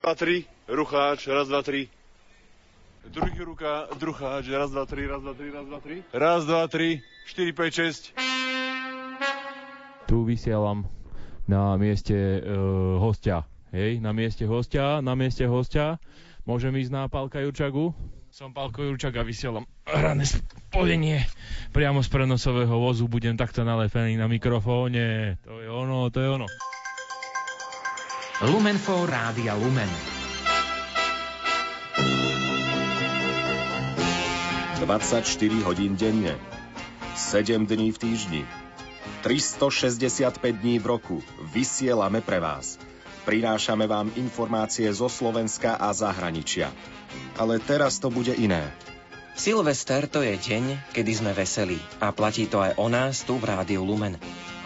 dva, tri, rucháč, raz, dva, tri. Druhý ruka, druháč, raz, dva, tri, raz, dva, tri, raz, dva, tri. Raz, dva, tri, štyri, päť, šesť. Tu vysielam na mieste uh, hostia. Hej, na mieste hostia, na mieste hostia. Môžem ísť na Pálka Jurčagu? Som Pálko Jurčak a vysielam rané spojenie priamo z prenosového vozu. Budem takto nalepený na mikrofóne. To je ono, to je ono. Lumenfo Rádia Lumen. 24 hodín denne, 7 dní v týždni, 365 dní v roku vysielame pre vás. Prinášame vám informácie zo Slovenska a zahraničia. Ale teraz to bude iné. Silvester to je deň, kedy sme veselí a platí to aj o nás tu v Rádiu Lumen.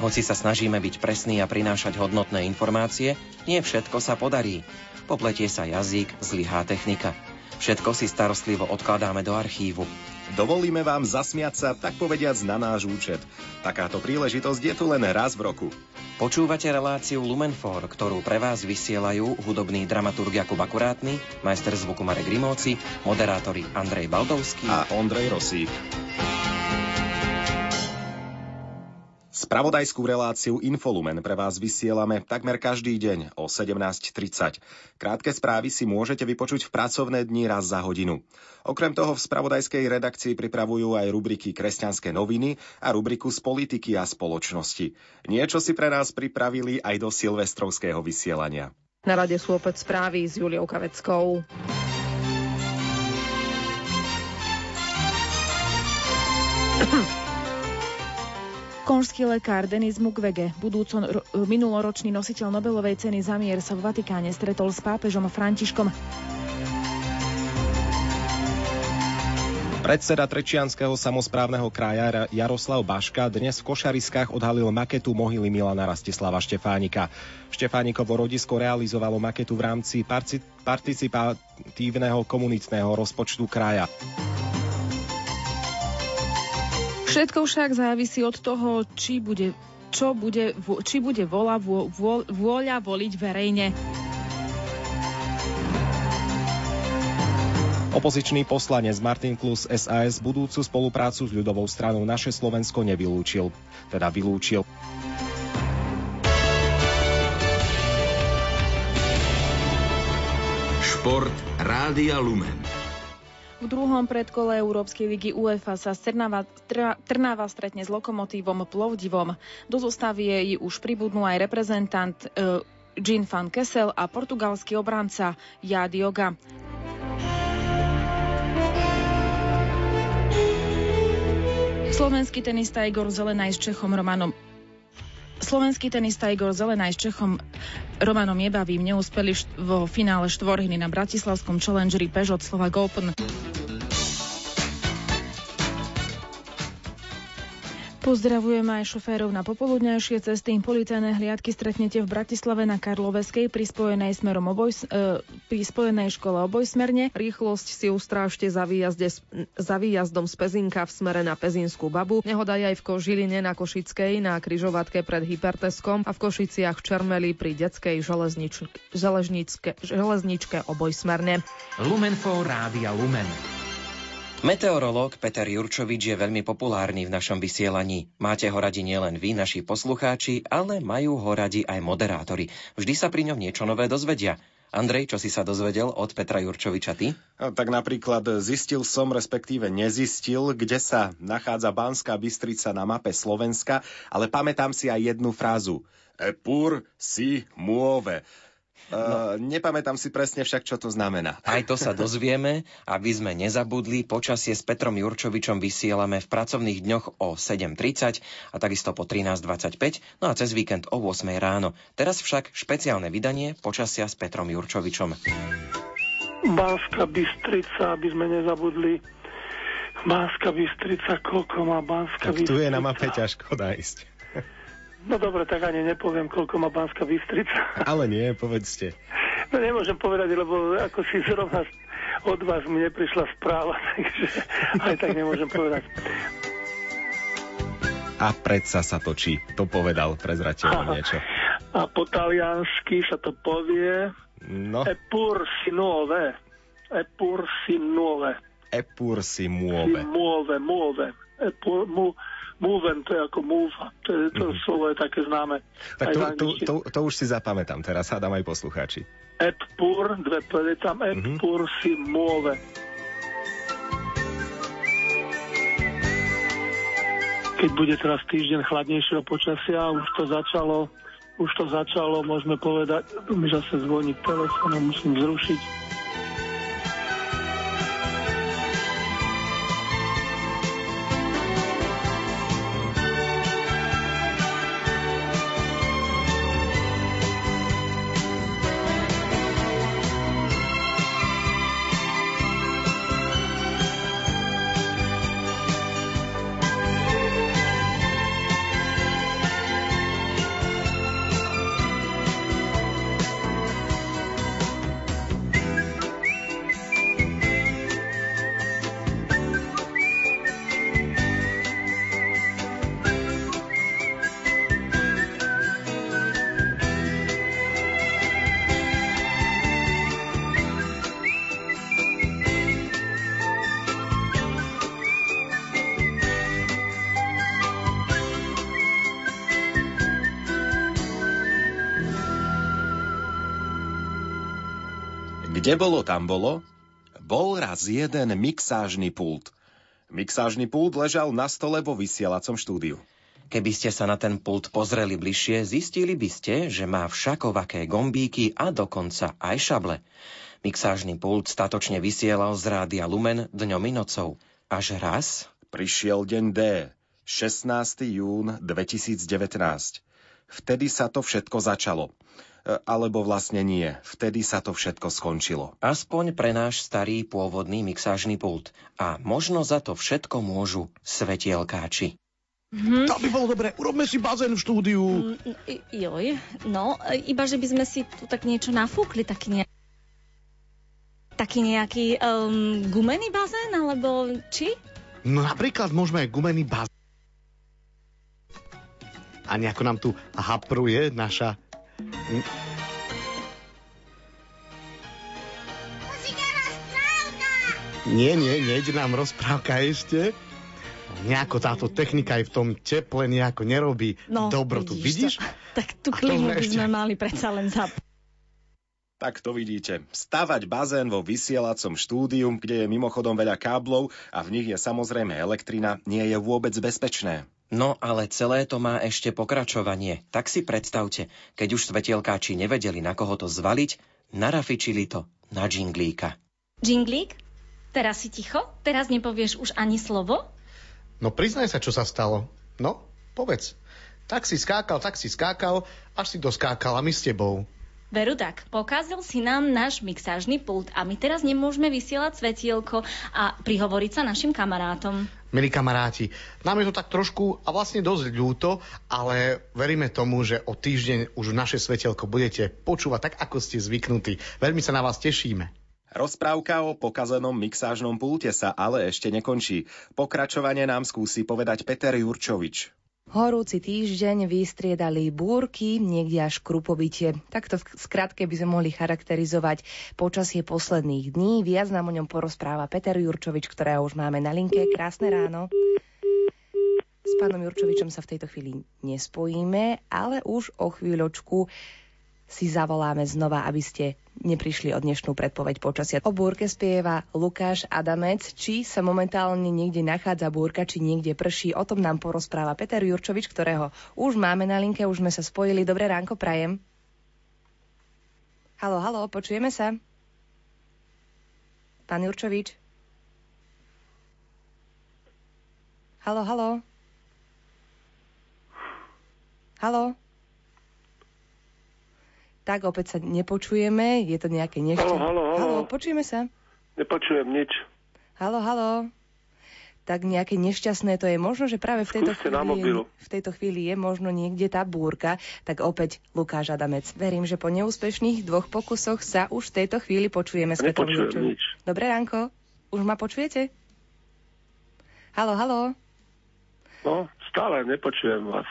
Hoci sa snažíme byť presní a prinášať hodnotné informácie, nie všetko sa podarí. Popletie sa jazyk, zlyhá technika. Všetko si starostlivo odkladáme do archívu. Dovolíme vám zasmiať sa, tak povediac, na náš účet. Takáto príležitosť je tu len raz v roku. Počúvate reláciu Lumenfor, ktorú pre vás vysielajú hudobný dramaturg Jakub Akurátny, majster zvuku Marek Grimovci, moderátori Andrej Baldovský a Ondrej Rosík. Spravodajskú reláciu Infolumen pre vás vysielame takmer každý deň o 17.30. Krátke správy si môžete vypočuť v pracovné dni raz za hodinu. Okrem toho v spravodajskej redakcii pripravujú aj rubriky Kresťanské noviny a rubriku z politiky a spoločnosti. Niečo si pre nás pripravili aj do silvestrovského vysielania. Na rade sú opäť správy s Juliou Kaveckou. Konžský lekár Denis Mukwege, budúco minuloročný nositeľ Nobelovej ceny za mier, sa v Vatikáne stretol s pápežom Františkom. Predseda Trečianského samozprávneho kraja Jaroslav Baška dnes v Košariskách odhalil maketu mohyly Milana Rastislava Štefánika. Štefánikovo rodisko realizovalo maketu v rámci participatívneho komunitného rozpočtu kraja. Všetko však závisí od toho, či bude, čo bude, či bude vola, vôľa voliť verejne. Opozičný poslanec Martin Klus SAS budúcu spoluprácu s ľudovou stranou Naše Slovensko nevylúčil. Teda vylúčil. Šport Rádia Lumen. V druhom predkole Európskej ligy UEFA sa Trnava, Trnava stretne s Lokomotívom Plovdivom. Do zostavy jej už pribudnú aj reprezentant e, Jean van Kessel a portugalský obranca Jad Yoga. Slovenský tenista Igor Zelenaj s Čechom Romanom Slovenský tenista Igor Zelenaj s Čechom Romanom Jebavým neúspeli vo finále štvorhny na bratislavskom Challengeri Peugeot Slovak Open. Pozdravujem aj šoférov na popoludňajšie cesty. Policajné hliadky stretnete v Bratislave na Karloveskej pri spojenej, smerom oboj, e, pri spojenej škole obojsmerne. Rýchlosť si ustrážte za, výjazde, za výjazdom z Pezinka v smere na Pezinskú babu. Nehoda aj v Kožiline na Košickej, na kryžovatke pred Hyperteskom a v Košiciach v Čermeli pri detskej železnič, železničke, železničke obojsmerne. Lumenfo Rádia Lumen. Meteorológ Peter Jurčovič je veľmi populárny v našom vysielaní. Máte ho radi nielen vy, naši poslucháči, ale majú ho radi aj moderátori. Vždy sa pri ňom niečo nové dozvedia. Andrej, čo si sa dozvedel od Petra Jurčoviča ty? No, tak napríklad zistil som, respektíve nezistil, kde sa nachádza Banská Bystrica na mape Slovenska, ale pamätám si aj jednu frázu. Epur si muove. Uh, nepamätám si presne však, čo to znamená. Aj to sa dozvieme, aby sme nezabudli. Počasie s Petrom Jurčovičom vysielame v pracovných dňoch o 7.30 a takisto po 13.25, no a cez víkend o 8 ráno. Teraz však špeciálne vydanie počasia s Petrom Jurčovičom. Banská Bystrica, aby sme nezabudli. Banská Bystrica, koľko má Banská Bystrica? tu je na mape ťažko nájsť. No dobre, tak ani nepoviem, koľko má Banská Bystrica. Ale nie, povedzte. No nemôžem povedať, lebo ako si zrovna od vás mi neprišla správa, takže aj tak nemôžem povedať. A predsa sa točí, to povedal prezrateľ niečo. A po taliansky sa to povie... No, E pur si nuove. E pur si nuove. epur si Si muove. muove, muove. E pur, mu, movem, to je ako move. To, je, to Mhm. slovo je také známe. Tak to, to, to, to už si zapamätám, teraz hádam aj poslucháči. Et pur, dve P je tam, et Mhm. pur si muove. Keď bude teraz týždeň chladnejšieho počasia, už to začalo, už to začalo, môžeme povedať, mi zase zvoní telefón, musím zrušiť. Kde bolo, tam bolo? Bol raz jeden mixážny pult. Mixážny pult ležal na stole vo vysielacom štúdiu. Keby ste sa na ten pult pozreli bližšie, zistili by ste, že má všakovaké gombíky a dokonca aj šable. Mixážny pult statočne vysielal z rádia Lumen dňom i nocou. Až raz Prišiel deň D, 16. jún 2019. Vtedy sa to všetko začalo. Alebo vlastne nie, vtedy sa to všetko skončilo. aspoň pre náš starý pôvodný mixážny pult. A možno za to všetko môžu svetielkáči. Mhm. To by bolo dobre, urobme si bazén v štúdiu. Mm, Joj, no, e, iba že by sme si tu tak niečo nafúkli, taký ne... Taký nejaký um, gumený bazén, alebo či? No napríklad môžeme aj gumený bazén. A nejako nám tu hapruje naša... Nie, nie, nejde nám rozprávka ešte. Nejako táto technika aj v tom teple nejako nerobí No, dobrotu. Vidíš? To? Tak tú A to klímu sme by ešte- sme mali predsa len zap. Tak to vidíte. Stavať bazén vo vysielacom štúdiu, kde je mimochodom veľa káblov a v nich je samozrejme elektrina, nie je vôbec bezpečné. No ale celé to má ešte pokračovanie. Tak si predstavte, keď už svetielkáči nevedeli, na koho to zvaliť, narafičili to na džinglíka. Džinglík, teraz si ticho? Teraz nepovieš už ani slovo? No priznaj sa, čo sa stalo. No, povedz. Tak si skákal, tak si skákal, až si doskákal a my s tebou. Veru tak, pokazil si nám náš mixážny pult a my teraz nemôžeme vysielať svetielko a prihovoriť sa našim kamarátom. Milí kamaráti, nám je to tak trošku a vlastne dosť ľúto, ale veríme tomu, že o týždeň už naše svetelko budete počúvať tak, ako ste zvyknutí. Veľmi sa na vás tešíme. Rozprávka o pokazenom mixážnom pulte sa ale ešte nekončí. Pokračovanie nám skúsi povedať Peter Jurčovič. Horúci týždeň vystriedali búrky, niekde až krupobytie. Takto v skratke by sme mohli charakterizovať počasie posledných dní. Viac nám o ňom porozpráva Peter Jurčovič, ktorého už máme na linke. Krásne ráno. S pánom Jurčovičom sa v tejto chvíli nespojíme, ale už o chvíľočku si zavoláme znova, aby ste neprišli o dnešnú predpoveď počasia. O búrke spieva Lukáš Adamec. Či sa momentálne niekde nachádza búrka, či niekde prší, o tom nám porozpráva Peter Jurčovič, ktorého už máme na linke, už sme sa spojili. Dobré ránko, prajem. Halo, halo, počujeme sa? Pán Jurčovič? Halo, halo? Halo? Tak opäť sa nepočujeme, je to nejaké nešťastie. Halo, halo, halo. halo, počujeme sa? Nepočujem nič. Halo, halo. Tak nejaké nešťastné to je. Možno, že práve v tejto, Skúste chvíli, mobil. v tejto chvíli je možno niekde tá búrka. Tak opäť Lukáš Adamec. Verím, že po neúspešných dvoch pokusoch sa už v tejto chvíli počujeme. s Petrom nič. Dobré ránko. Už ma počujete? Halo, halo. No, stále nepočujem vás.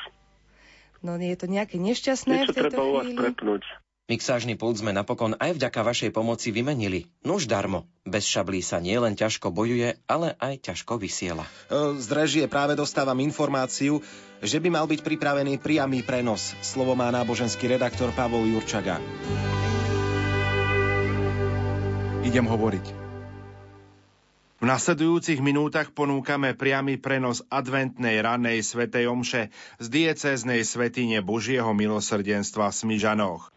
No je to nejaké nešťastné Niečo v tejto treba u vás chvíli. prepnúť. Mixážny pult sme napokon aj vďaka vašej pomoci vymenili. Nuž darmo. Bez šablí sa nielen ťažko bojuje, ale aj ťažko vysiela. E, z režie práve dostávam informáciu, že by mal byť pripravený priamy prenos. Slovo má náboženský redaktor Pavol Jurčaga. Idem hovoriť. V nasledujúcich minútach ponúkame priamy prenos adventnej ranej svetej omše z diecéznej svetine Božieho milosrdenstva v Smižanoch.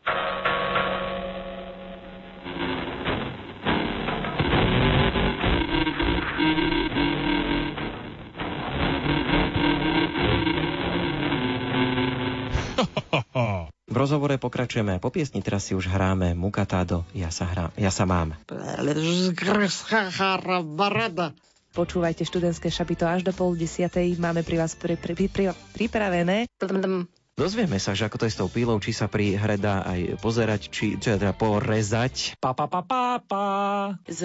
Rozhovore pokračujeme po piesni, teraz si už hráme Mukatádo, ja sa, hrám, ja sa mám. Počúvajte študentské šapito až do pol desiatej. Máme pri vás pri, pri, pri, pripravené. Dozvieme sa, že ako to je s tou pílou, či sa pri hre dá aj pozerať, či, či teda porezať. Pa, pa, pa, pa, pa. S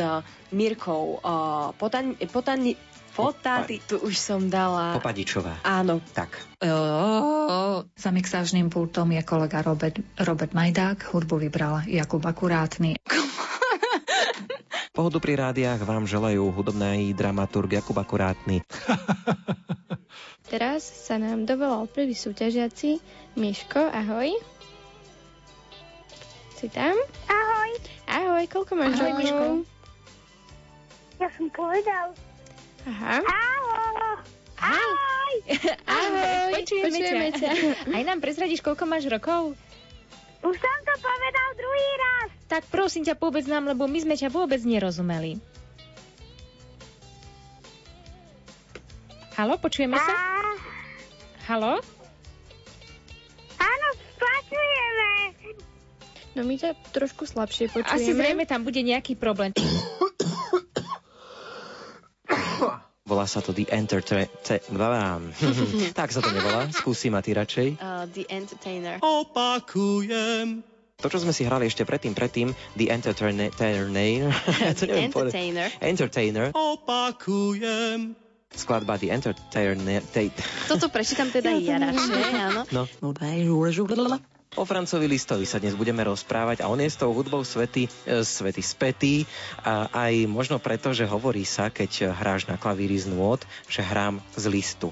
Mirkou uh, potan, potan, Potáty, tu už som dala. Popadičová. Áno. Tak. Za mixážnym pultom je kolega Robert, Robert Majdák, hudbu vybral Jakub Akurátny. Pohodu pri rádiách vám želajú hudobný dramaturg Jakub Akurátny. Teraz sa nám dovolal prvý súťažiaci. Miško, ahoj. Si tam? Ahoj. Ahoj, koľko máš ahoj, rokov? Miško. Ja som povedal. Aha. Ahoj. Ahoj. Ahoj. Počujeme, Počujeme ťa. Aj nám prezradíš, koľko máš rokov? Už som to povedal druhý raz. Tak prosím ťa, povedz nám, lebo my sme ťa vôbec nerozumeli. Halo, počujeme sa? Halo? Áno, počujeme. No my ťa trošku slabšie počujeme. Asi zrejme tam bude nejaký problém. Volá sa to The Entertainer. tak sa to nevolá. Skúsi ma ty radšej. Uh, the Entertainer. Opakujem. To, čo sme si hrali ešte predtým, predtým, The Entertainer... The Entertainer. Entertainer. Opakujem. Skladba The Entertainer... Toto prečítam teda ja radšej, áno. No. O Francovi Listovi sa dnes budeme rozprávať a on je s tou hudbou svety, e, svety spätý a aj možno preto, že hovorí sa, keď hráš na klavíri z nôd, že hrám z listu.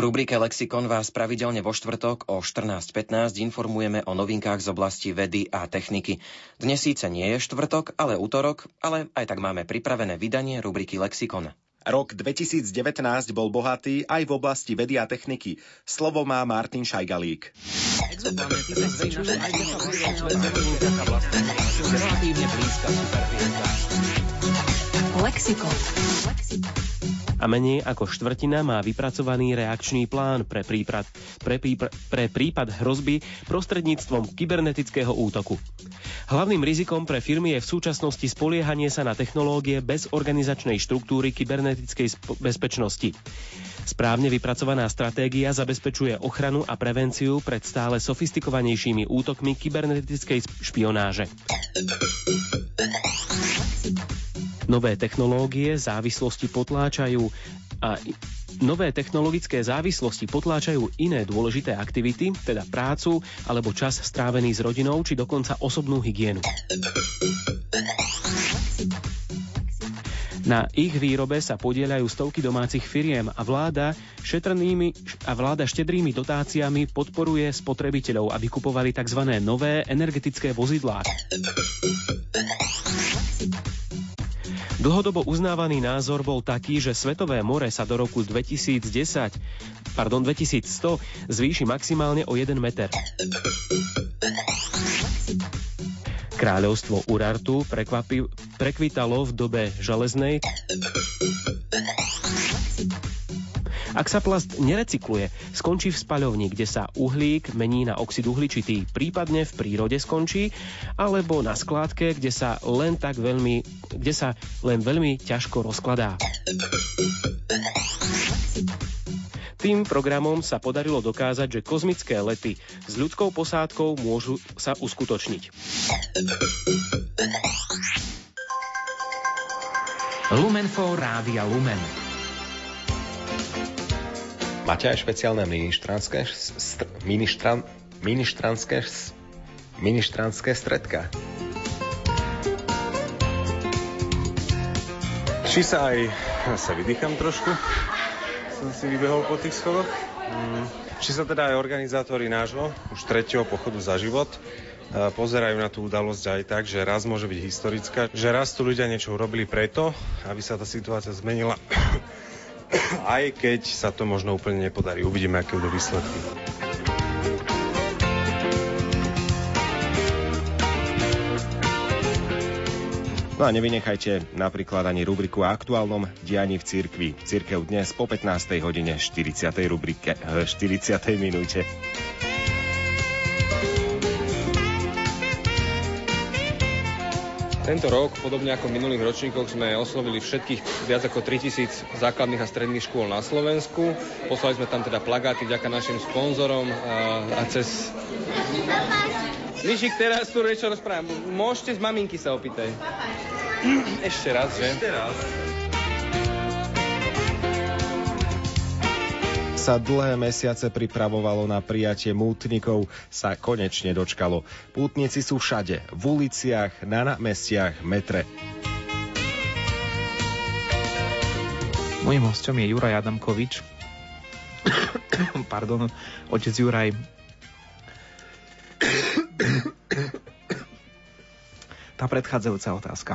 Rubrike Lexikon vás pravidelne vo štvrtok o 14.15 informujeme o novinkách z oblasti vedy a techniky. Dnes síce nie je štvrtok, ale útorok, ale aj tak máme pripravené vydanie rubriky Lexikon. Rok 2019 bol bohatý aj v oblasti vedy a techniky. Slovo má Martin Šajgalík. Lexikon. Lexikon. A menej ako štvrtina má vypracovaný reakčný plán pre prípad, pre, prípad, pre prípad hrozby prostredníctvom kybernetického útoku. Hlavným rizikom pre firmy je v súčasnosti spoliehanie sa na technológie bez organizačnej štruktúry kybernetickej bezpečnosti. Správne vypracovaná stratégia zabezpečuje ochranu a prevenciu pred stále sofistikovanejšími útokmi kybernetickej špionáže. Nové technológie závislosti potláčajú a Nové technologické závislosti potláčajú iné dôležité aktivity, teda prácu alebo čas strávený s rodinou či dokonca osobnú hygienu. Na ich výrobe sa podielajú stovky domácich firiem a vláda, šetrnými, a vláda štedrými dotáciami podporuje spotrebiteľov, aby kupovali tzv. nové energetické vozidlá. Dlhodobo uznávaný názor bol taký, že Svetové more sa do roku 2010, pardon, 2100 zvýši maximálne o 1 meter. Kráľovstvo Urartu prekvitalo v dobe železnej ak sa plast nerecykluje, skončí v spaľovni, kde sa uhlík mení na oxid uhličitý, prípadne v prírode skončí, alebo na skládke, kde sa len tak veľmi, kde sa len veľmi ťažko rozkladá. Tým programom sa podarilo dokázať, že kozmické lety s ľudskou posádkou môžu sa uskutočniť. Lumenfo Rádia Lumen. Máte aj špeciálne ministranské, st- ministran, ministranské, ministranské stredka? Či sa aj sa vydýcham trošku, som si vybehol po tých schodoch. Mm. Či sa teda aj organizátori nášho, už tretieho pochodu za život, e, pozerajú na tú udalosť aj tak, že raz môže byť historická, že raz tu ľudia niečo urobili preto, aby sa tá situácia zmenila aj keď sa to možno úplne nepodarí. Uvidíme, aké budú výsledky. No a nevynechajte napríklad ani rubriku o aktuálnom dianí v cirkvi. Cirkev dnes po 15. hodine 40. rubrike, 40. Eh, minúte. Tento rok, podobne ako v minulých ročníkoch, sme oslovili všetkých viac ako 3000 základných a stredných škôl na Slovensku. Poslali sme tam teda plagáty vďaka našim sponzorom a, a cez... Myšik, teraz tu niečo rozprávam. Môžete z maminky sa opýtať. Ešte raz, že? Ešte raz. Sa dlhé mesiace pripravovalo na prijatie mútnikov, sa konečne dočkalo. Pútnici sú všade, v uliciach, na námestiach, metre. Mojím hostom je Juraj Adamkovič. Pardon, otec Juraj. Tá predchádzajúca otázka.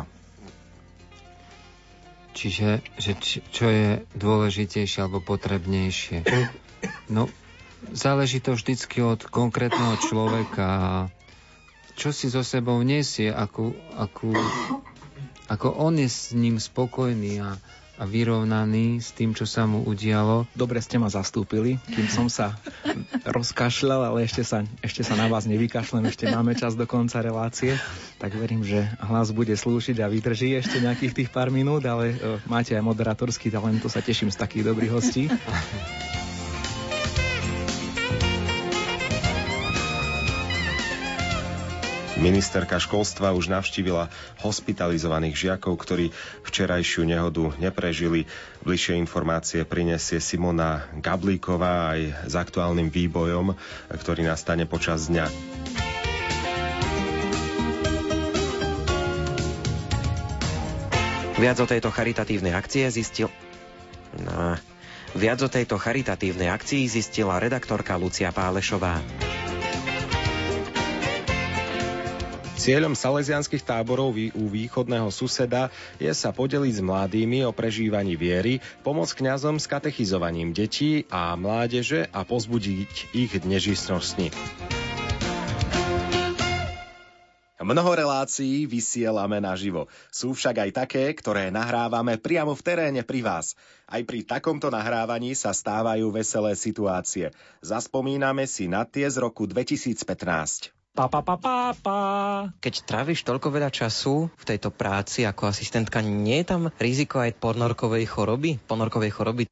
Čiže že či, čo je dôležitejšie alebo potrebnejšie? No, záleží to vždycky od konkrétneho človeka čo si so sebou nesie, akú, akú, ako on je s ním spokojný a a vyrovnaný s tým, čo sa mu udialo. Dobre ste ma zastúpili, kým som sa rozkašľal, ale ešte sa, ešte sa na vás nevykašlem, ešte máme čas do konca relácie, tak verím, že hlas bude slúšiť a vydrží ešte nejakých tých pár minút, ale uh, máte aj moderatorský talent, to sa teším z takých dobrých hostí. Ministerka školstva už navštívila hospitalizovaných žiakov, ktorí včerajšiu nehodu neprežili. Bližšie informácie prinesie Simona Gablíková aj s aktuálnym výbojom, ktorý nastane počas dňa. Viac o tejto charitatívnej akcie zistil... No, viac o tejto charitatívnej akcii zistila redaktorka Lucia Pálešová. Cieľom salesianských táborov u východného suseda je sa podeliť s mladými o prežívaní viery, pomôcť kňazom s katechizovaním detí a mládeže a pozbudiť ich nežistnosti. Mnoho relácií vysielame naživo. Sú však aj také, ktoré nahrávame priamo v teréne pri vás. Aj pri takomto nahrávaní sa stávajú veselé situácie. Zaspomíname si na tie z roku 2015. Pa, pa, pa, pa, pa. Keď tráviš toľko veľa času v tejto práci ako asistentka, nie je tam riziko aj ponorkovej choroby? Ponorkovej choroby?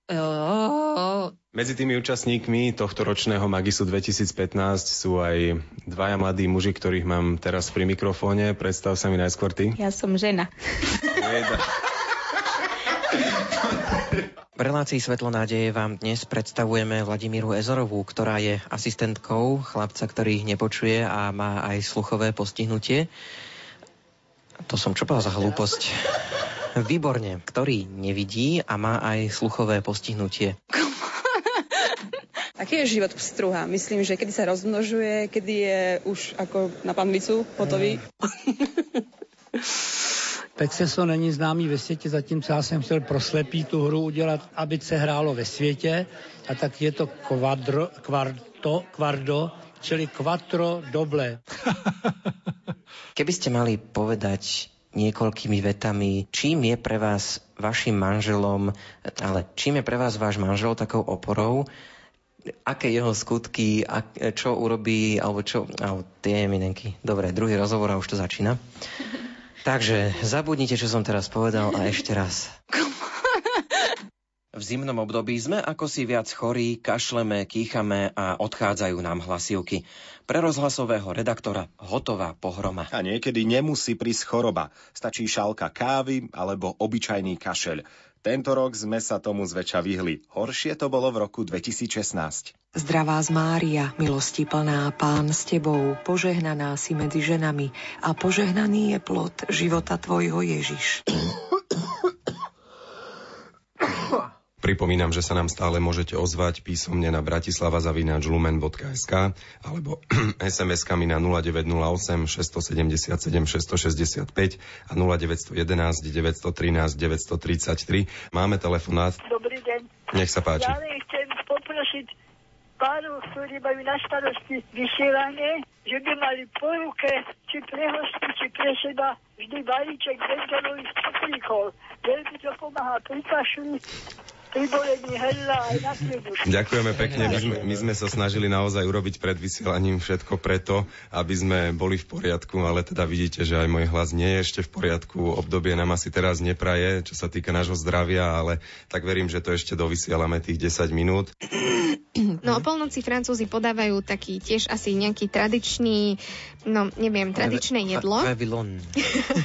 Medzi tými účastníkmi tohto ročného Magisu 2015 sú aj dvaja mladí muži, ktorých mám teraz pri mikrofóne. Predstav sa mi najskôr ty. Ja som žena. V relácii Svetlo nádeje vám dnes predstavujeme Vladimíru Ezorovú, ktorá je asistentkou chlapca, ktorý nepočuje a má aj sluchové postihnutie. To som čo za hlúposť. Výborne, ktorý nevidí a má aj sluchové postihnutie. Aký je život pstruha? Myslím, že kedy sa rozmnožuje, kedy je už ako na panvicu hotový. Pexeso není známý ve světě, zatímco já jsem chtěl pro slepý tu hru udělat, aby se hrálo ve světě. A tak je to quadro, quarto, quardo, čili quattro doble. Keby ste mali povedať niekoľkými vetami, čím je pre vás vašim manželom, ale čím je pre vás váš manžel takou oporou, aké jeho skutky, a čo urobí, alebo čo... Alebo tie minenky. Dobre, druhý rozhovor a už to začína. Takže zabudnite, čo som teraz povedal a ešte raz. V zimnom období sme ako si viac chorí, kašleme, kýchame a odchádzajú nám hlasivky. Pre rozhlasového redaktora hotová pohroma. A niekedy nemusí prísť choroba. Stačí šálka kávy alebo obyčajný kašeľ. Tento rok sme sa tomu zväčša vyhli. Horšie to bolo v roku 2016. Zdravá z Mária, milosti plná, Pán s Tebou, požehnaná si medzi ženami a požehnaný je plod života Tvojho Ježiš. Pripomínam, že sa nám stále môžete ozvať písomne na bratislava.lumen.sk alebo SMS-kami na 0908 677 665 a 0911 913 933. Máme telefonát. Dobrý deň. Nech sa páči. Ja chcem poprosiť pánov, ktorí majú na starosti vysielanie, že by mali po ruke, či pre hosty, či pre seba, vždy balíček benzolových cuklíkov. Veľmi to pomáha pri kašli, Ďakujeme pekne. My sme, my sme sa snažili naozaj urobiť pred vysielaním všetko preto, aby sme boli v poriadku, ale teda vidíte, že aj môj hlas nie je ešte v poriadku. Obdobie nám asi teraz nepraje, čo sa týka nášho zdravia, ale tak verím, že to ešte dovysielame tých 10 minút. No o polnoci Francúzi podávajú taký tiež asi nejaký tradičný, no neviem, tradičné jedlo. Revilon.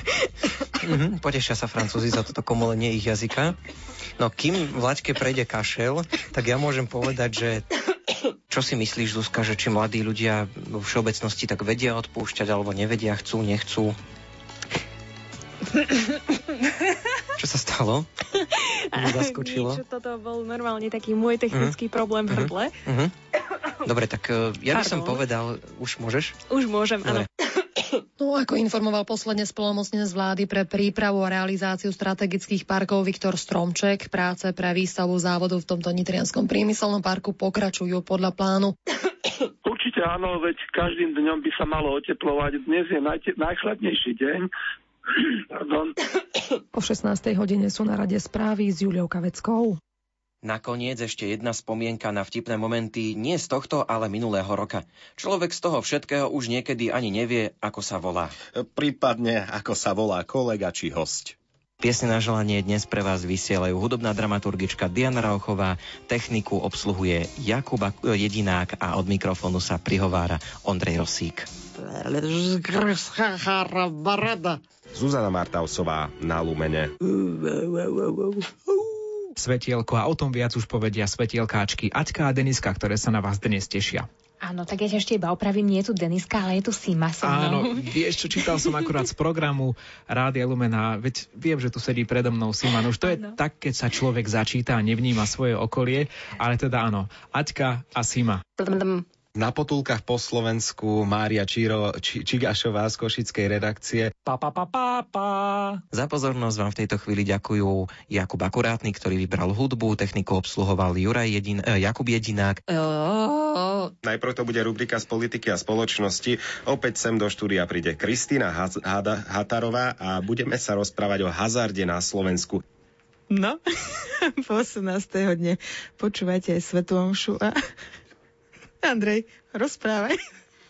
mhm, potešia sa Francúzi za toto komolenie ich jazyka. No kým Vlaďke prejde kašel, tak ja môžem povedať, že čo si myslíš, Zuzka, že či mladí ľudia vo všeobecnosti tak vedia odpúšťať, alebo nevedia, chcú, nechcú? Čo sa stalo? Zaskočilo? Niečo, toto bol normálne taký môj technický uh-huh. problém v hrdle. Uh-huh. Dobre, tak uh, ja by Pardon. som povedal, už môžeš? Už môžem, áno. No, ako informoval posledne spolomocnec z vlády pre prípravu a realizáciu strategických parkov Viktor Stromček, práce pre výstavu závodu v tomto nitrianskom priemyselnom parku pokračujú podľa plánu. Určite áno, veď každým dňom by sa malo oteplovať. Dnes je naj, najchladnejší deň. Pardon. Po 16. hodine sú na rade správy s Juliou Kaveckou. Nakoniec ešte jedna spomienka na vtipné momenty nie z tohto, ale minulého roka. Človek z toho všetkého už niekedy ani nevie, ako sa volá. Prípadne, ako sa volá kolega či host. Piesne na želanie dnes pre vás vysielajú hudobná dramaturgička Diana Rauchová, techniku obsluhuje Jakub Jedinák a od mikrofónu sa prihovára Ondrej Rosík. Zuzana Martausová na Lumene svetielko a o tom viac už povedia svetielkáčky Aťka a Deniska, ktoré sa na vás dnes tešia. Áno, tak ja ešte iba opravím, nie je tu Deniska, ale je tu Sima so mnou. Áno, vieš čo, čítal som akurát z programu Rádia Lumena, veď viem, že tu sedí predo mnou Sima, no už to je áno. tak, keď sa človek začíta a nevníma svoje okolie, ale teda áno, Aťka a Sima. Na potulkách po Slovensku Mária Číro, Či, Čigašová z Košickej redakcie. Pa, pa, pa, pa, pa. Za pozornosť vám v tejto chvíli ďakujú Jakub Akurátny, ktorý vybral hudbu, techniku obsluhoval Juraj Jedin, eh, Jakub Jedinák. Oh. Najprv to bude rubrika z politiky a spoločnosti. Opäť sem do štúdia príde Kristýna Hatarová a budeme sa rozprávať o hazarde na Slovensku. No, po 18. dne počúvate aj Svetu Omšu a Andrej, rozprávaj.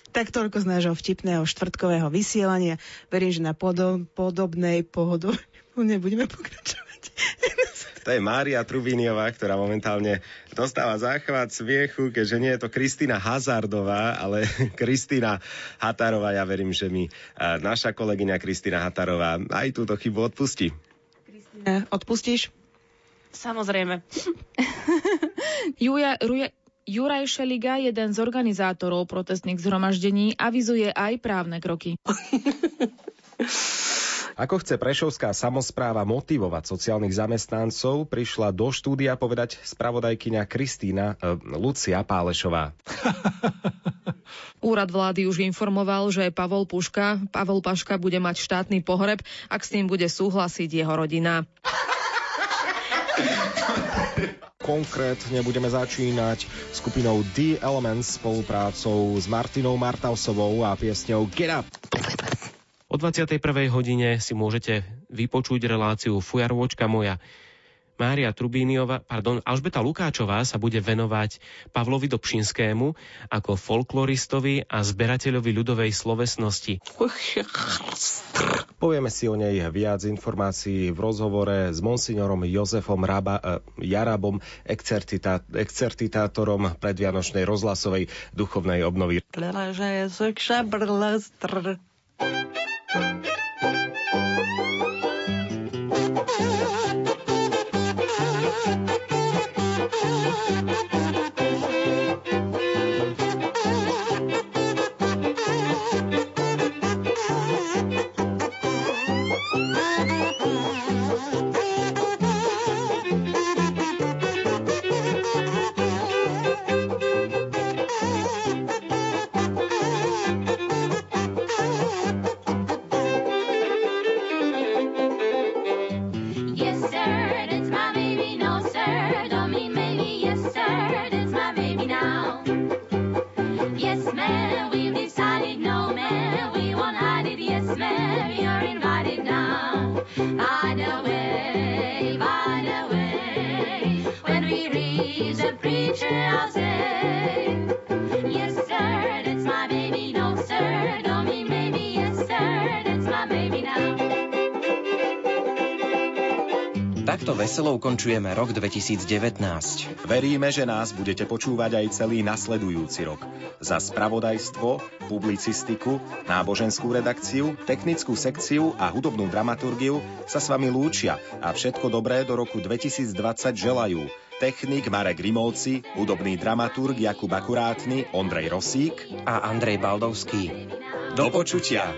Tak toľko z nášho vtipného štvrtkového vysielania. Verím, že na podob, podobnej pohodu nebudeme pokračovať. To je Mária Trubíniová, ktorá momentálne dostáva záchvat smiechu, keďže nie je to Kristýna Hazardová, ale Kristýna Hatarová. Ja verím, že mi naša kolegyňa Kristýna Hatarová aj túto chybu odpustí. Kristýna, odpustíš? Samozrejme. Juja, Ruja, Juraj Šeliga, jeden z organizátorov protestných zhromaždení, avizuje aj právne kroky. Ako chce Prešovská samozpráva motivovať sociálnych zamestnancov, prišla do štúdia povedať spravodajkyňa Kristýna e, Lucia Pálešová. Úrad vlády už informoval, že Pavol Puška, Pavel Paška bude mať štátny pohreb, ak s tým bude súhlasiť jeho rodina. Konkrétne budeme začínať skupinou The Elements spoluprácou s Martinou Martausovou a piesňou Get Up. O 21. hodine si môžete vypočuť reláciu Fujarvočka moja. Mária Trubíniova, pardon, Alžbeta Lukáčová sa bude venovať Pavlovi Dobšinskému ako folkloristovi a zberateľovi ľudovej slovesnosti. Povieme si o nej viac informácií v rozhovore s monsignorom Jozefom Raba, eh, Jarabom, excertita, excertitátorom predvianočnej rozhlasovej duchovnej obnovy. Thank you. By the way, by the way. When we reach the preacher, I'll say, Yes, sir, it's my baby. Takto veselo ukončujeme rok 2019. Veríme, že nás budete počúvať aj celý nasledujúci rok. Za spravodajstvo, publicistiku, náboženskú redakciu, technickú sekciu a hudobnú dramaturgiu sa s vami lúčia a všetko dobré do roku 2020 želajú technik Marek Rimovci, hudobný dramaturg Jakub Akurátny, Ondrej Rosík a Andrej Baldovský. Do počutia.